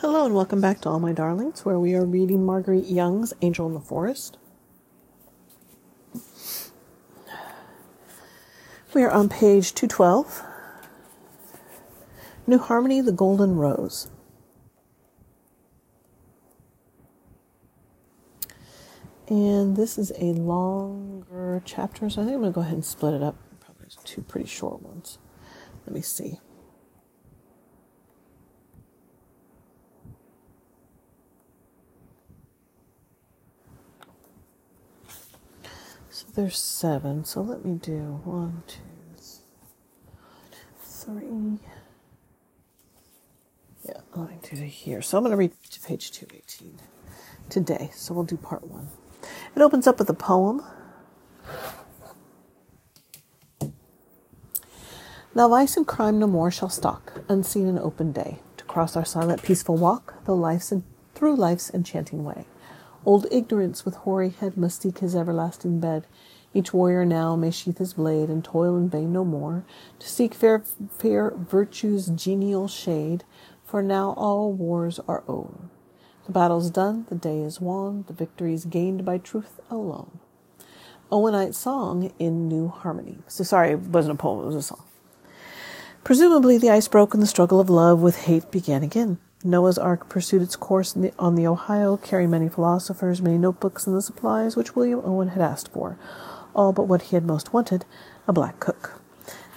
Hello and welcome back to All My Darlings, where we are reading Marguerite Young's Angel in the Forest. We are on page 212. New Harmony, the Golden Rose. And this is a longer chapter, so I think I'm going to go ahead and split it up. Probably two pretty short ones. Let me see. There's seven. So let me do one, two, three. Yeah, I'm going to do here. So I'm going to read to page 218 today. So we'll do part one. It opens up with a poem. Now vice and crime no more shall stalk, unseen in open day, to cross our silent, peaceful walk, though life's through life's enchanting way. Old ignorance with hoary head must seek his everlasting bed. Each warrior now may sheath his blade and toil in vain no more to seek fair, fair virtue's genial shade. For now all wars are o'er. The battle's done, the day is won, the victory's gained by truth alone. Owenite song in New Harmony. So sorry, it wasn't a poem, it was a song. Presumably the ice broke and the struggle of love with hate began again. Noah's Ark pursued its course the, on the Ohio, carrying many philosophers, many notebooks, and the supplies which William Owen had asked for, all but what he had most wanted a black cook.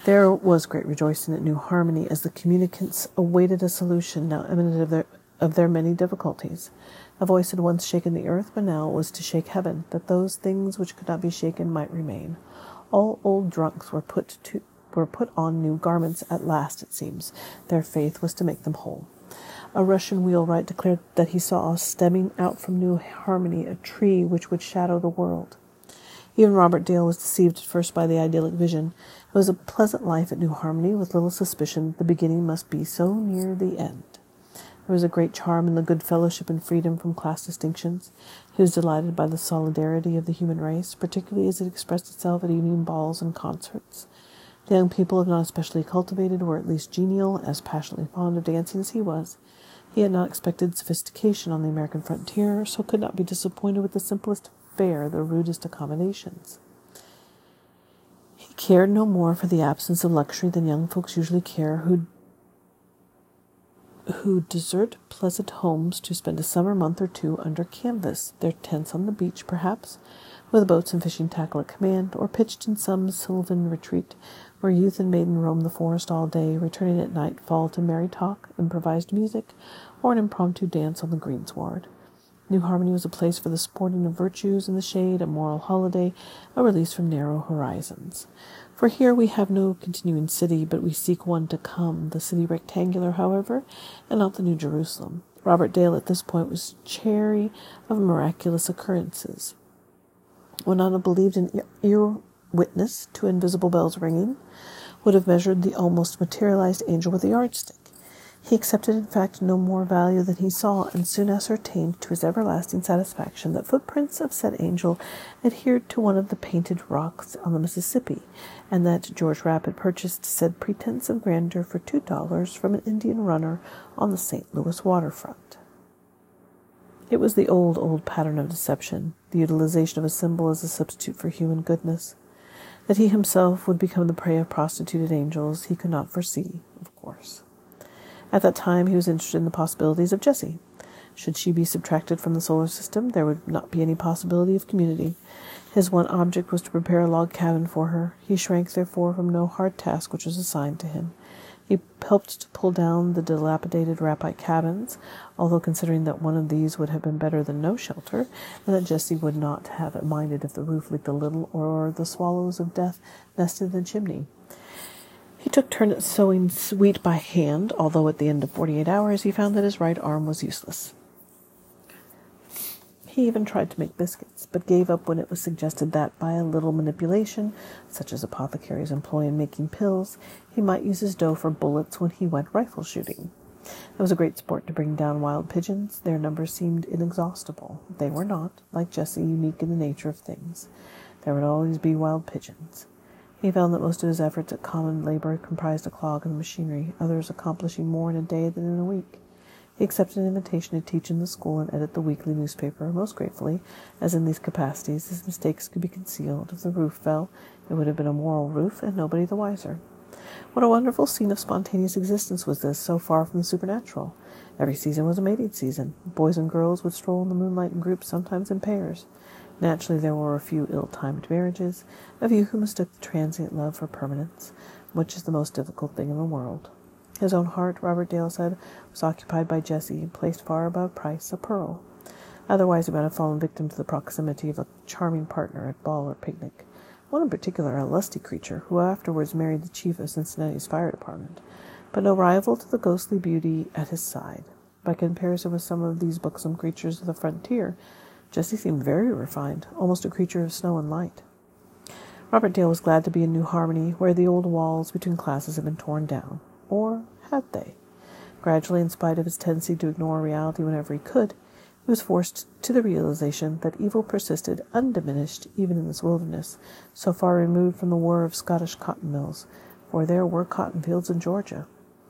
There was great rejoicing at New Harmony as the communicants awaited a solution now imminent of their, of their many difficulties. A voice had once shaken the earth, but now it was to shake heaven, that those things which could not be shaken might remain. All old drunks were put to were put on new garments at last, it seems. Their faith was to make them whole. A Russian wheelwright declared that he saw stemming out from New Harmony a tree which would shadow the world. Even Robert Dale was deceived at first by the idyllic vision. It was a pleasant life at New Harmony, with little suspicion that the beginning must be so near the end. There was a great charm in the good fellowship and freedom from class distinctions. He was delighted by the solidarity of the human race, particularly as it expressed itself at evening balls and concerts. The young people, if not especially cultivated, were at least genial, as passionately fond of dancing as he was. He had not expected sophistication on the American frontier, so could not be disappointed with the simplest fare, the rudest accommodations. He cared no more for the absence of luxury than young folks usually care who who desert pleasant homes to spend a summer month or two under canvas, their tents on the beach, perhaps, with boats and fishing tackle at command, or pitched in some sylvan retreat where youth and maiden roam the forest all day, returning at nightfall to merry talk, improvised music, or an impromptu dance on the greensward. New Harmony was a place for the sporting of virtues in the shade, a moral holiday, a release from narrow horizons. For here we have no continuing city, but we seek one to come, the city rectangular, however, and not the New Jerusalem. Robert Dale at this point was chary of miraculous occurrences. Have believed in ear witness to invisible bells ringing, would have measured the almost materialized angel with a yardstick. He accepted, in fact, no more value than he saw, and soon ascertained to his everlasting satisfaction that footprints of said angel adhered to one of the painted rocks on the Mississippi, and that George Rapp had purchased said pretense of grandeur for two dollars from an Indian runner on the St. Louis waterfront. It was the old, old pattern of deception, the utilization of a symbol as a substitute for human goodness. That he himself would become the prey of prostituted angels, he could not foresee, of course. At that time, he was interested in the possibilities of Jessie. Should she be subtracted from the solar system, there would not be any possibility of community. His one object was to prepare a log cabin for her. He shrank, therefore, from no hard task which was assigned to him. He helped to pull down the dilapidated Rappite cabins, although considering that one of these would have been better than no shelter, and that Jessie would not have minded if the roof leaked a little or the swallows of death nested in the chimney. He took turn at sowing wheat by hand, although at the end of forty eight hours he found that his right arm was useless. He even tried to make biscuits, but gave up when it was suggested that, by a little manipulation, such as apothecaries employ in making pills, he might use his dough for bullets when he went rifle shooting. It was a great sport to bring down wild pigeons. Their numbers seemed inexhaustible. They were not, like Jessie, unique in the nature of things. There would always be wild pigeons. He found that most of his efforts at common labor comprised a clog in machinery, others accomplishing more in a day than in a week. He accepted an invitation to teach in the school and edit the weekly newspaper most gratefully, as in these capacities his mistakes could be concealed. If the roof fell, it would have been a moral roof, and nobody the wiser. What a wonderful scene of spontaneous existence was this, so far from the supernatural. Every season was a mating season. Boys and girls would stroll in the moonlight in groups, sometimes in pairs. Naturally, there were a few ill-timed marriages, a few who mistook the transient love for permanence, which is the most difficult thing in the world. His own heart, Robert Dale said, was occupied by Jessie placed far above price a pearl. Otherwise, he might have fallen victim to the proximity of a charming partner at ball or picnic. One in particular, a lusty creature, who afterwards married the chief of Cincinnati's fire department, but no rival to the ghostly beauty at his side. By comparison with some of these buxom creatures of the frontier, Jessie seemed very refined, almost a creature of snow and light. Robert Dale was glad to be in New Harmony, where the old walls between classes had been torn down. Or had they? Gradually, in spite of his tendency to ignore reality whenever he could, he was forced to the realization that evil persisted undiminished even in this wilderness, so far removed from the whir of Scottish cotton mills, for there were cotton fields in Georgia.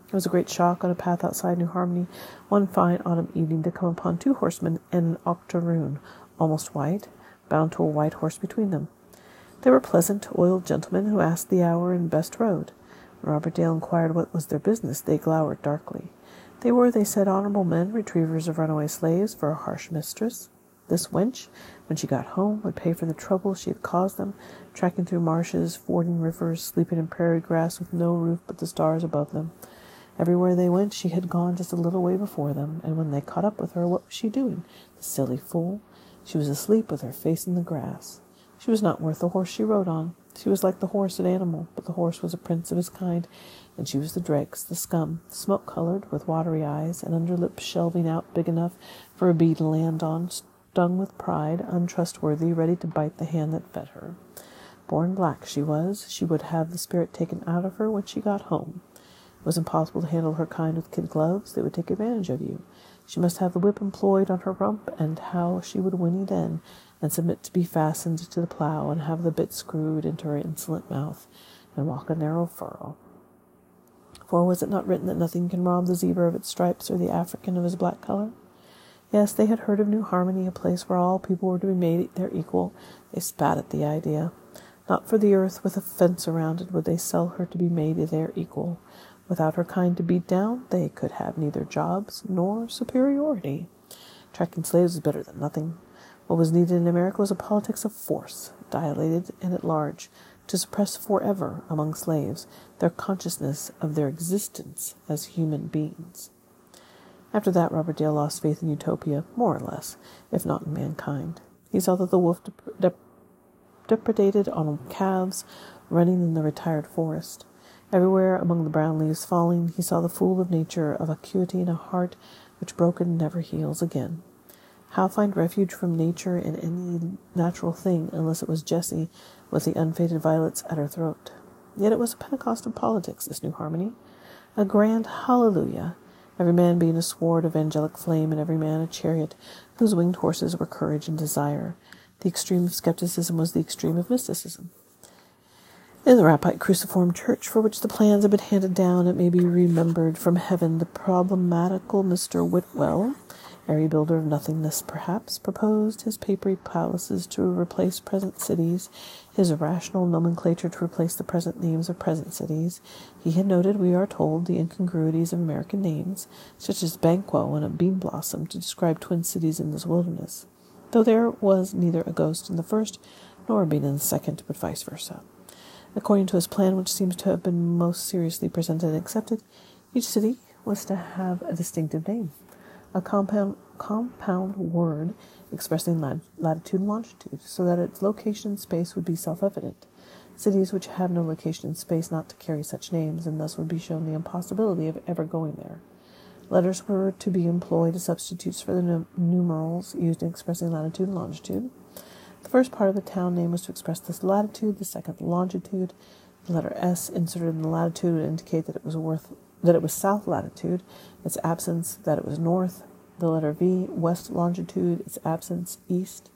It was a great shock on a path outside New Harmony one fine autumn evening to come upon two horsemen and an octoroon, almost white, bound to a white horse between them. They were pleasant, oiled gentlemen who asked the hour and best road. Robert Dale inquired what was their business, they glowered darkly. They were, they said, honorable men, retrievers of runaway slaves for a harsh mistress. This wench, when she got home, would pay for the trouble she had caused them, trekking through marshes, fording rivers, sleeping in prairie grass with no roof but the stars above them. Everywhere they went, she had gone just a little way before them, and when they caught up with her, what was she doing? The silly fool! She was asleep with her face in the grass. She was not worth the horse she rode on. She was like the horse an animal, but the horse was a prince of his kind, and she was the dregs, the scum, smoke colored, with watery eyes, and under lips shelving out big enough for a bee to land on, stung with pride, untrustworthy, ready to bite the hand that fed her. Born black she was, she would have the spirit taken out of her when she got home. It was impossible to handle her kind with kid gloves. They would take advantage of you. She must have the whip employed on her rump, and how she would whinny then, and submit to be fastened to the plough, and have the bit screwed into her insolent mouth, and walk a narrow furrow. For was it not written that nothing can rob the zebra of its stripes or the African of his black color? Yes, they had heard of New Harmony, a place where all people were to be made their equal. They spat at the idea. Not for the earth with a fence around it would they sell her to be made their equal. Without her kind to beat down, they could have neither jobs nor superiority. Tracking slaves is better than nothing. What was needed in America was a politics of force, dilated and at large, to suppress forever among slaves their consciousness of their existence as human beings. After that, Robert Dale lost faith in utopia, more or less, if not in mankind. He saw that the wolf dep- dep- depredated on calves running in the retired forest. Everywhere among the brown leaves falling, he saw the fool of nature of acuity and a heart which broken never heals again. How find refuge from nature in any natural thing unless it was Jessie with the unfaded violets at her throat? Yet it was a Pentecost of politics, this new harmony. A grand hallelujah, every man being a sword of angelic flame, and every man a chariot whose winged horses were courage and desire. The extreme of skepticism was the extreme of mysticism. In the Rappite Cruciform Church, for which the plans have been handed down, it may be remembered from heaven, the problematical Mr. Whitwell, airy builder of nothingness perhaps, proposed his papery palaces to replace present cities, his irrational nomenclature to replace the present names of present cities. He had noted, we are told, the incongruities of American names, such as Banquo and a bean blossom, to describe twin cities in this wilderness, though there was neither a ghost in the first nor a bean in the second, but vice versa. According to his plan, which seems to have been most seriously presented and accepted, each city was to have a distinctive name, a compound, compound word expressing lat- latitude and longitude, so that its location in space would be self evident. Cities which have no location in space not to carry such names, and thus would be shown the impossibility of ever going there. Letters were to be employed as substitutes for the numerals used in expressing latitude and longitude. The first part of the town name was to express this latitude, the second the longitude. The letter S inserted in the latitude would indicate that it was worth that it was south latitude, its absence that it was north. The letter V, west longitude, its absence east.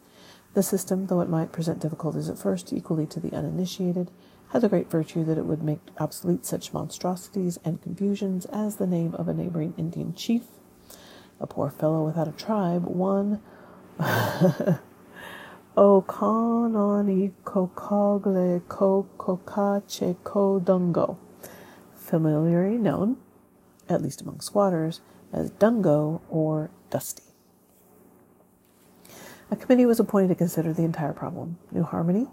The system, though it might present difficulties at first equally to the uninitiated, had the great virtue that it would make obsolete such monstrosities and confusions as the name of a neighboring Indian chief, a poor fellow without a tribe, one one O familiarly known, at least among squatters, as Dungo or Dusty. A committee was appointed to consider the entire problem. New Harmony,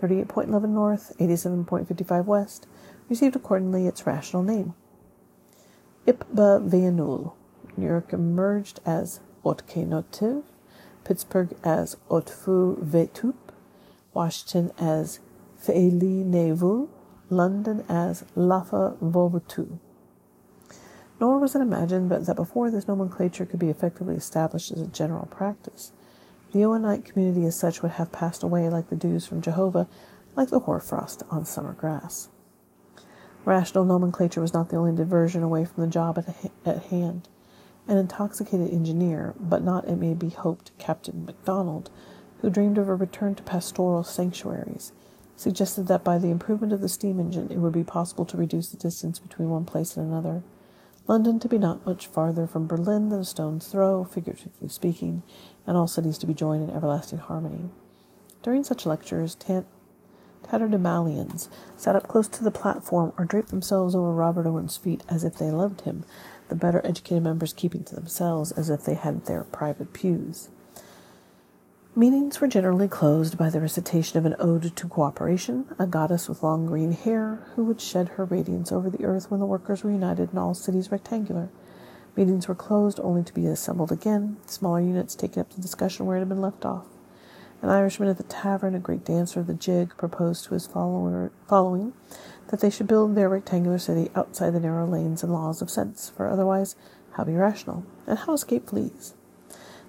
38.11 north, 87.55 west, received accordingly its rational name. Ipba Veanul. New York emerged as Otke Notiv, Pittsburgh as Otfu Vetup, Washington as Feili Nevu, London as Lafa Vovutu. Nor was it imagined but that before this nomenclature could be effectively established as a general practice, the Owenite community as such would have passed away like the dews from Jehovah, like the hoarfrost on summer grass. Rational nomenclature was not the only diversion away from the job at, at hand. An intoxicated engineer, but not, it may be hoped, Captain MacDonald, who dreamed of a return to pastoral sanctuaries, suggested that by the improvement of the steam engine it would be possible to reduce the distance between one place and another. London to be not much farther from Berlin than a stone's throw, figuratively speaking, and all cities to be joined in everlasting harmony. During such lectures, tant- tatterdemalions sat up close to the platform or draped themselves over Robert Owen's feet as if they loved him, the better educated members keeping to themselves as if they had their private pews. Meetings were generally closed by the recitation of an ode to cooperation, a goddess with long green hair who would shed her radiance over the earth when the workers were united and all cities rectangular. Meetings were closed only to be assembled again, smaller units taking up the discussion where it had been left off. An Irishman at the tavern, a great dancer of the jig, proposed to his follower, following that they should build their rectangular city outside the narrow lanes and laws of sense, for otherwise how be rational, and how escape fleas?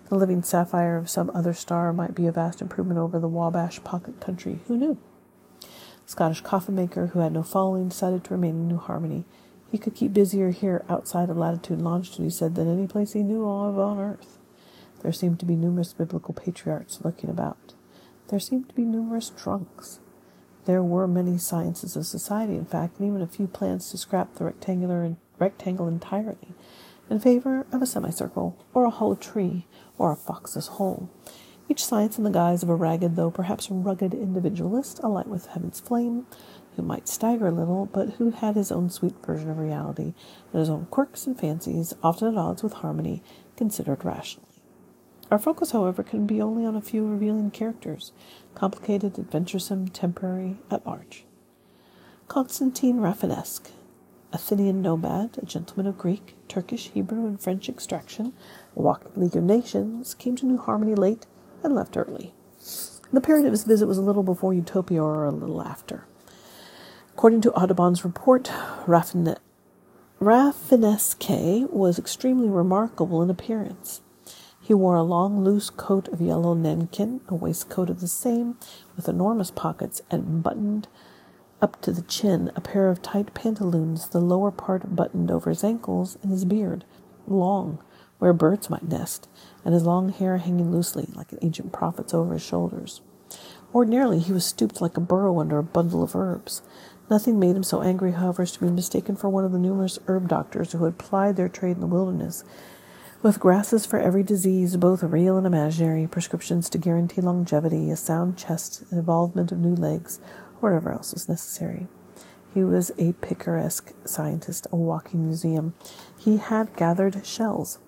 The living sapphire of some other star might be a vast improvement over the Wabash pocket country. Who knew? A Scottish coffin maker who had no following decided to remain in New Harmony he could keep busier here outside of latitude and longitude, he said, than any place he knew of on earth. There seemed to be numerous biblical patriarchs lurking about. There seemed to be numerous drunks. There were many sciences of society, in fact, and even a few plans to scrap the rectangular rectangle entirely in favor of a semicircle, or a hollow tree, or a fox's hole. Each science in the guise of a ragged, though perhaps rugged individualist, alight with heaven's flame, who might stagger a little, but who had his own sweet version of reality, and his own quirks and fancies, often at odds with harmony, considered rationally. Our focus, however, can be only on a few revealing characters, complicated, adventuresome, temporary, at large. Constantine Rafinesque, Athenian nomad, a gentleman of Greek, Turkish, Hebrew, and French extraction, a walking League of Nations, came to New Harmony late and left early. The period of his visit was a little before Utopia or a little after. According to Audubon's report, Raffine- Rafinesque was extremely remarkable in appearance. He wore a long, loose coat of yellow nankin, a waistcoat of the same, with enormous pockets, and buttoned up to the chin a pair of tight pantaloons, the lower part buttoned over his ankles, and his beard, long, where birds might nest, and his long hair hanging loosely, like an ancient prophet's, over his shoulders. Ordinarily, he was stooped like a burro under a bundle of herbs. Nothing made him so angry, however, as to be mistaken for one of the numerous herb doctors who had plied their trade in the wilderness, with grasses for every disease, both real and imaginary, prescriptions to guarantee longevity, a sound chest, an evolvement of new legs, whatever else was necessary. He was a picaresque scientist, a walking museum. He had gathered shells,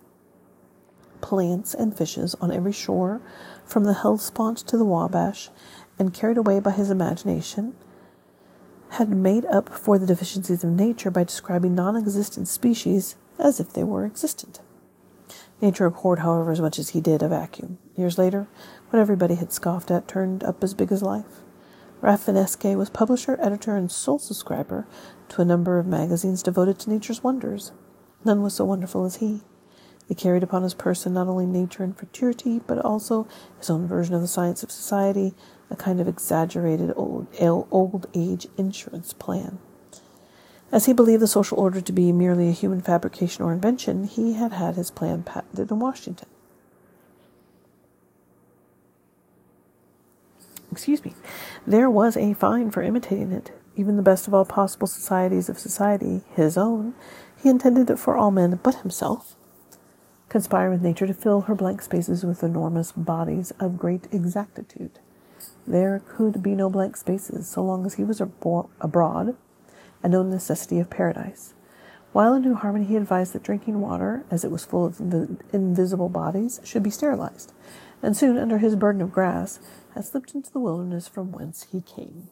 plants, and fishes on every shore, from the Hellespont to the Wabash, and carried away by his imagination, had made up for the deficiencies of nature by describing non existent species as if they were existent. Nature abhorred, however, as much as he did, a vacuum. Years later, what everybody had scoffed at turned up as big as life. Rafinesque was publisher, editor, and sole subscriber to a number of magazines devoted to nature's wonders. None was so wonderful as he. He carried upon his person not only nature and futurity, but also his own version of the science of society, a kind of exaggerated old, old age insurance plan. As he believed the social order to be merely a human fabrication or invention, he had had his plan patented in Washington. Excuse me. There was a fine for imitating it. Even the best of all possible societies of society, his own, he intended it for all men but himself. conspire with nature to fill her blank spaces with enormous bodies of great exactitude. There could be no blank spaces so long as he was abroad, and no necessity of paradise. While in New Harmony, he advised that drinking water, as it was full of the invisible bodies, should be sterilized, and soon, under his burden of grass, had slipped into the wilderness from whence he came.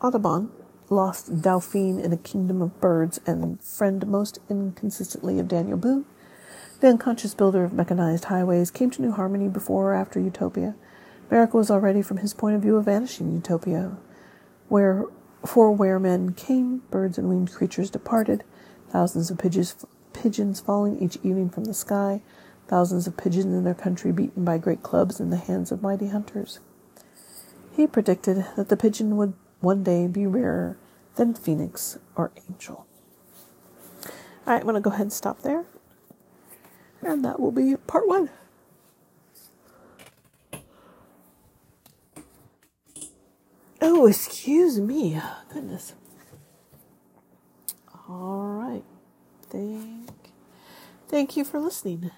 Audubon lost Dauphin in a kingdom of birds and friend most inconsistently of Daniel Boone, the unconscious builder of mechanized highways, came to New Harmony before or after Utopia. America was already, from his point of view, a vanishing Utopia, where for where men came, birds and winged creatures departed, thousands of pigeons, pigeons falling each evening from the sky, thousands of pigeons in their country beaten by great clubs in the hands of mighty hunters. He predicted that the pigeon would one day be rarer than phoenix or angel. All right, I'm going to go ahead and stop there. And that will be part one. Oh, excuse me. Goodness. All right. Thank, thank you for listening.